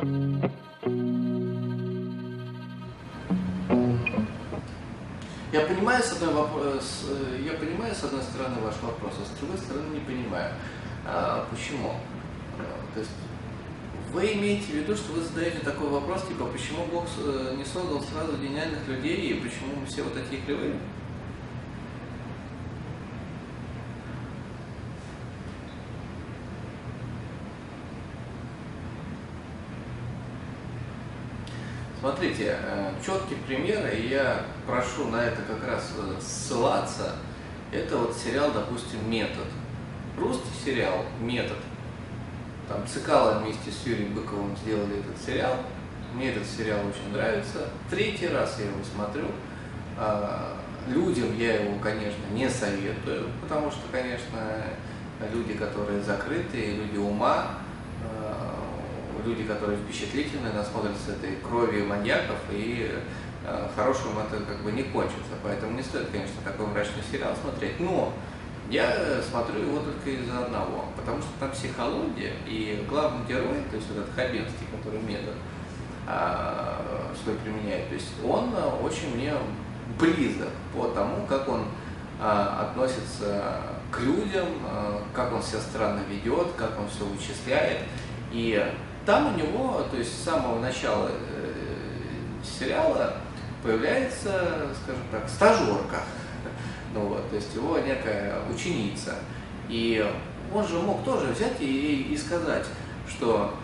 Я понимаю, с одной, вопрос, э, я понимаю, с одной стороны, ваш вопрос, а с другой стороны, не понимаю. А, почему? А, то есть вы имеете в виду, что вы задаете такой вопрос, типа, почему Бог э, не создал сразу гениальных людей, и почему все вот такие кривые? Смотрите, э, четкий пример, и я прошу на это как раз э, ссылаться. Это вот сериал, допустим, «Метод». Русский сериал «Метод». Там Цикало вместе с Юрием Быковым сделали этот сериал. Мне этот сериал очень нравится. Третий раз я его смотрю. А, людям я его, конечно, не советую, потому что, конечно, люди, которые закрытые, люди ума, люди, которые впечатлительны, насмотрятся этой крови маньяков, и э, хорошим это как бы не кончится. Поэтому не стоит, конечно, такой мрачный сериал смотреть. Но я смотрю его только из-за одного, потому что там психология, и главный герой, то есть вот этот Хабенский, который метод а, свой применяет, то есть он очень мне близок по тому, как он а, относится к людям, а, как он себя странно ведет, как он все вычисляет. И там у него, то есть с самого начала э, сериала появляется, скажем так, стажерка. Ну вот, то есть его некая ученица. И он же мог тоже взять и, и сказать, что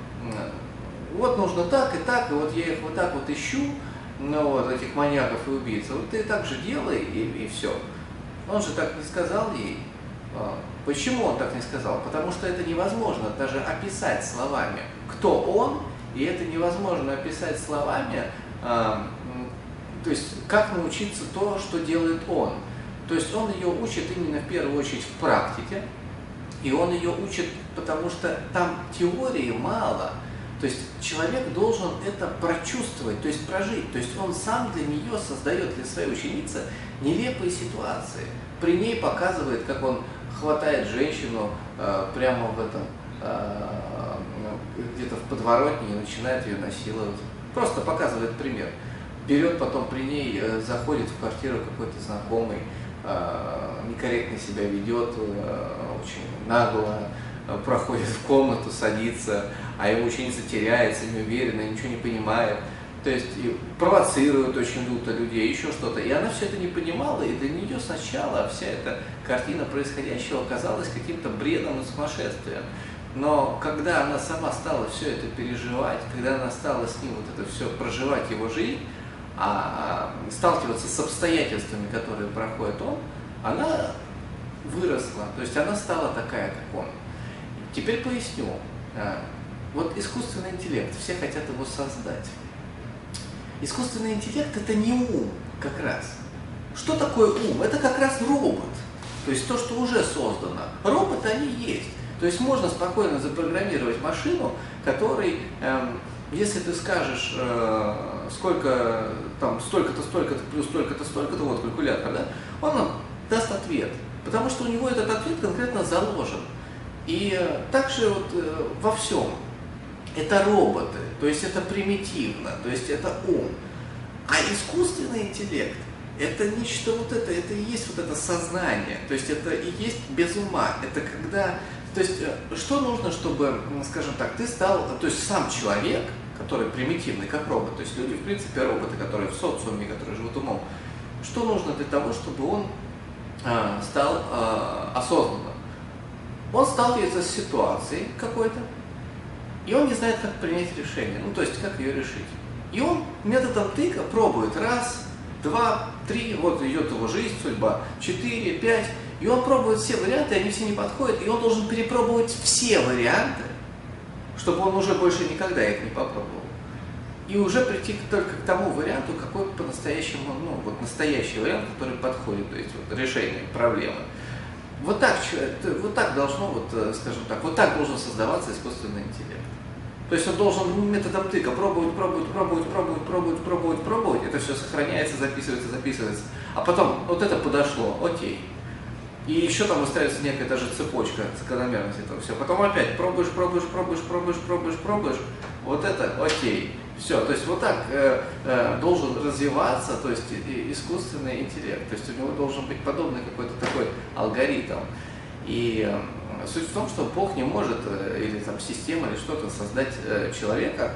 вот нужно так и так, и вот я их вот так вот ищу, ну вот, этих маньяков и убийц, вот ты так же делай, и, и все. Он же так не сказал ей. А, почему он так не сказал? Потому что это невозможно даже описать словами кто он, и это невозможно описать словами, а, то есть как научиться то, что делает он. То есть он ее учит именно в первую очередь в практике, и он ее учит, потому что там теории мало. То есть человек должен это прочувствовать, то есть прожить. То есть он сам для нее создает для своей ученицы нелепые ситуации. При ней показывает, как он хватает женщину э, прямо в этом э, где-то в подворотне и начинает ее насиловать. Просто показывает пример. Берет потом при ней, э, заходит в квартиру какой-то знакомый, э, некорректно себя ведет, э, очень нагло, проходит в комнату, садится, а его ученица теряется, неуверенно, ничего не понимает. То есть и провоцирует очень люто людей, еще что-то. И она все это не понимала, и для нее сначала вся эта картина происходящего казалась каким-то бредом и сумасшествием. Но когда она сама стала все это переживать, когда она стала с ним вот это все проживать его жизнь, а, а сталкиваться с обстоятельствами, которые проходит он, она выросла, то есть она стала такая, как он. Теперь поясню. А, вот искусственный интеллект, все хотят его создать. Искусственный интеллект это не ум как раз. Что такое ум? Это как раз робот. То есть то, что уже создано. Роботы они есть. То есть можно спокойно запрограммировать машину, который, эм, если ты скажешь, э, сколько там столько-то, столько-то, плюс столько-то, столько-то, вот калькулятор, да, он даст ответ. Потому что у него этот ответ конкретно заложен. И э, также вот э, во всем. Это роботы, то есть это примитивно, то есть это ум. А искусственный интеллект это нечто вот это, это и есть вот это сознание, то есть это и есть без ума. Это когда то есть, э, что нужно, чтобы, скажем так, ты стал, то есть сам человек, который примитивный, как робот, то есть люди, в принципе, роботы, которые в социуме, которые живут умом, что нужно для того, чтобы он э, стал э, осознанным? Он сталкивается с ситуацией какой-то, и он не знает, как принять решение, ну, то есть, как ее решить. И он методом тыка пробует раз, два, три, вот идет его жизнь, судьба, четыре, пять, и он пробует все варианты, они все не подходят, и он должен перепробовать все варианты, чтобы он уже больше никогда их не попробовал. И уже прийти только к тому варианту, какой по-настоящему, ну, вот настоящий вариант, который подходит, то есть вот решение проблемы. Вот так, вот так должно, вот, э, скажем так, вот так должен создаваться искусственный интеллект. То есть он должен методом тыка пробовать, пробовать, пробовать, пробовать, пробовать, пробовать, пробовать. Это все сохраняется, записывается, записывается. А потом вот это подошло, окей. И еще там выстраивается некая даже цепочка, закономерность этого все. Потом опять пробуешь, пробуешь, пробуешь, пробуешь, пробуешь, пробуешь. вот это окей. Все, то есть вот так э, э, должен развиваться, то есть искусственный интеллект, то есть у него должен быть подобный какой-то такой алгоритм. И э, суть в том, что Бог не может, э, или там система, или что-то создать э, человека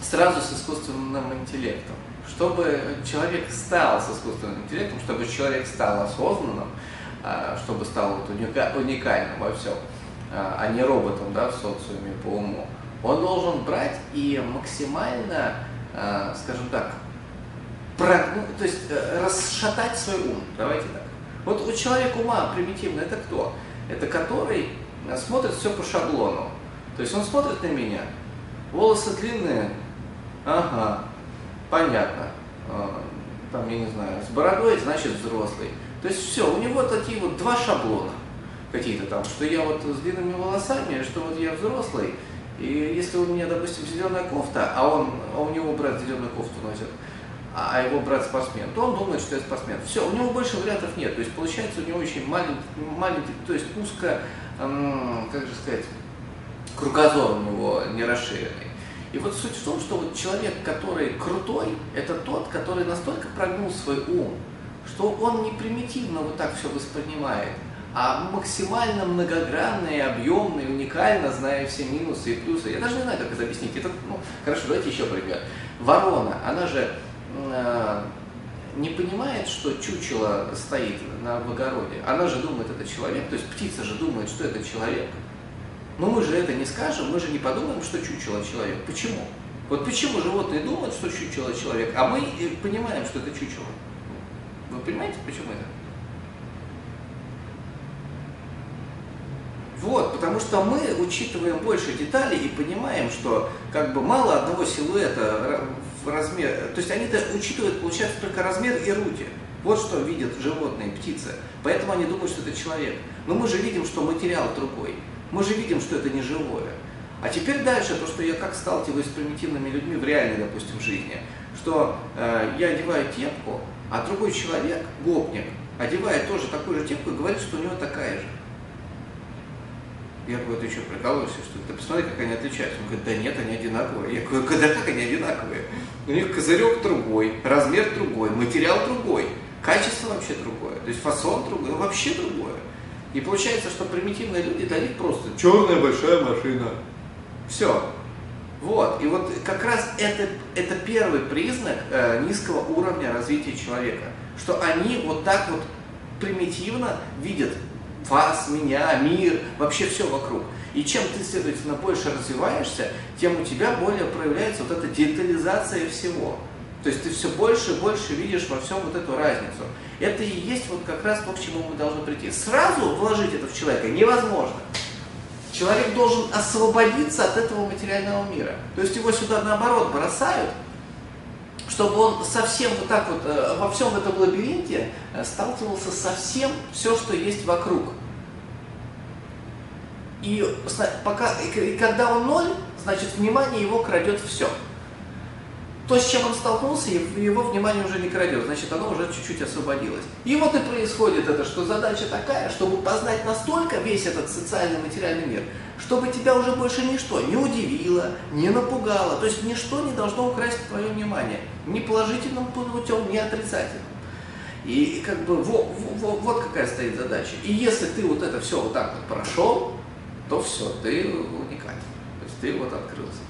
сразу с искусственным интеллектом. Чтобы человек стал с искусственным интеллектом, чтобы человек стал осознанным, чтобы стал вот уника, уникальным во всем, э, а не роботом да, в социуме по уму, он должен брать и максимально, э, скажем так, ну, то есть э, расшатать свой ум. Давайте так. Вот у человека ума примитивно это кто? Это который э, смотрит все по шаблону. То есть он смотрит на меня, волосы длинные, ага, понятно, там, я не знаю, с бородой, значит взрослый. То есть все, у него такие вот два шаблона какие-то там, что я вот с длинными волосами, что вот я взрослый, и если у меня, допустим, зеленая кофта, а, он, а у него брат зеленую кофту носит, а, а его брат спортсмен, то он думает, что я спортсмен. Все, у него больше вариантов нет. То есть получается у него очень маленький, маленький то есть узко, эм, как же сказать, кругозор у него не расширенный. И вот суть в том, что вот человек, который крутой, это тот, который настолько прогнул свой ум, что он не примитивно вот так все воспринимает, а максимально многогранный, объемный, уникально, зная все минусы и плюсы. Я даже не знаю, как это объяснить. Это, ну, хорошо, давайте еще пример. Ворона, она же э, не понимает, что чучело стоит на в огороде. Она же думает, это человек, то есть птица же думает, что это человек. Но мы же это не скажем, мы же не подумаем, что чучело человек. Почему? Вот почему животные думают, что чучело человек, а мы понимаем, что это чучело. Понимаете, почему это? Вот, потому что мы учитываем больше деталей и понимаем, что как бы мало одного силуэта в размер, то есть они-то учитывают, получается, только размер и руки. Вот что видят животные, птицы. Поэтому они думают, что это человек. Но мы же видим, что материал другой. Мы же видим, что это не живое. А теперь дальше, то, что я как сталкиваюсь с примитивными людьми в реальной, допустим, жизни, что э, я одеваю кепку, а другой человек, гопник, одевает тоже такую же кепку и говорит, что у него такая же. Я говорю, ты что, прикалываешься, что Ты посмотри, как они отличаются. Он говорит, да нет, они одинаковые. Я говорю, когда как они одинаковые? У них козырек другой, размер другой, материал другой, качество вообще другое, то есть фасон другой, ну, вообще другое. И получается, что примитивные люди для них просто черная большая машина. Все. Вот. И вот как раз это, это первый признак э, низкого уровня развития человека. Что они вот так вот примитивно видят вас, меня, мир, вообще все вокруг. И чем ты, следовательно, больше развиваешься, тем у тебя более проявляется вот эта детализация всего. То есть ты все больше и больше видишь во всем вот эту разницу. Это и есть вот как раз то, к чему мы должны прийти. Сразу вложить это в человека невозможно. Человек должен освободиться от этого материального мира. То есть его сюда наоборот бросают, чтобы он совсем вот так вот э, во всем этом лабиринте э, сталкивался со всем, все, что есть вокруг. И, пока, и когда он ноль, значит внимание его крадет все то, с чем он столкнулся, его внимание уже не крадет, значит, оно уже чуть-чуть освободилось. И вот и происходит это, что задача такая, чтобы познать настолько весь этот социальный материальный мир, чтобы тебя уже больше ничто не удивило, не напугало, то есть ничто не должно украсть твое внимание, ни положительным путем, ни отрицательным. И как бы вот, вот, вот какая стоит задача. И если ты вот это все вот так вот прошел, то все, ты уникален. То есть ты вот открылся.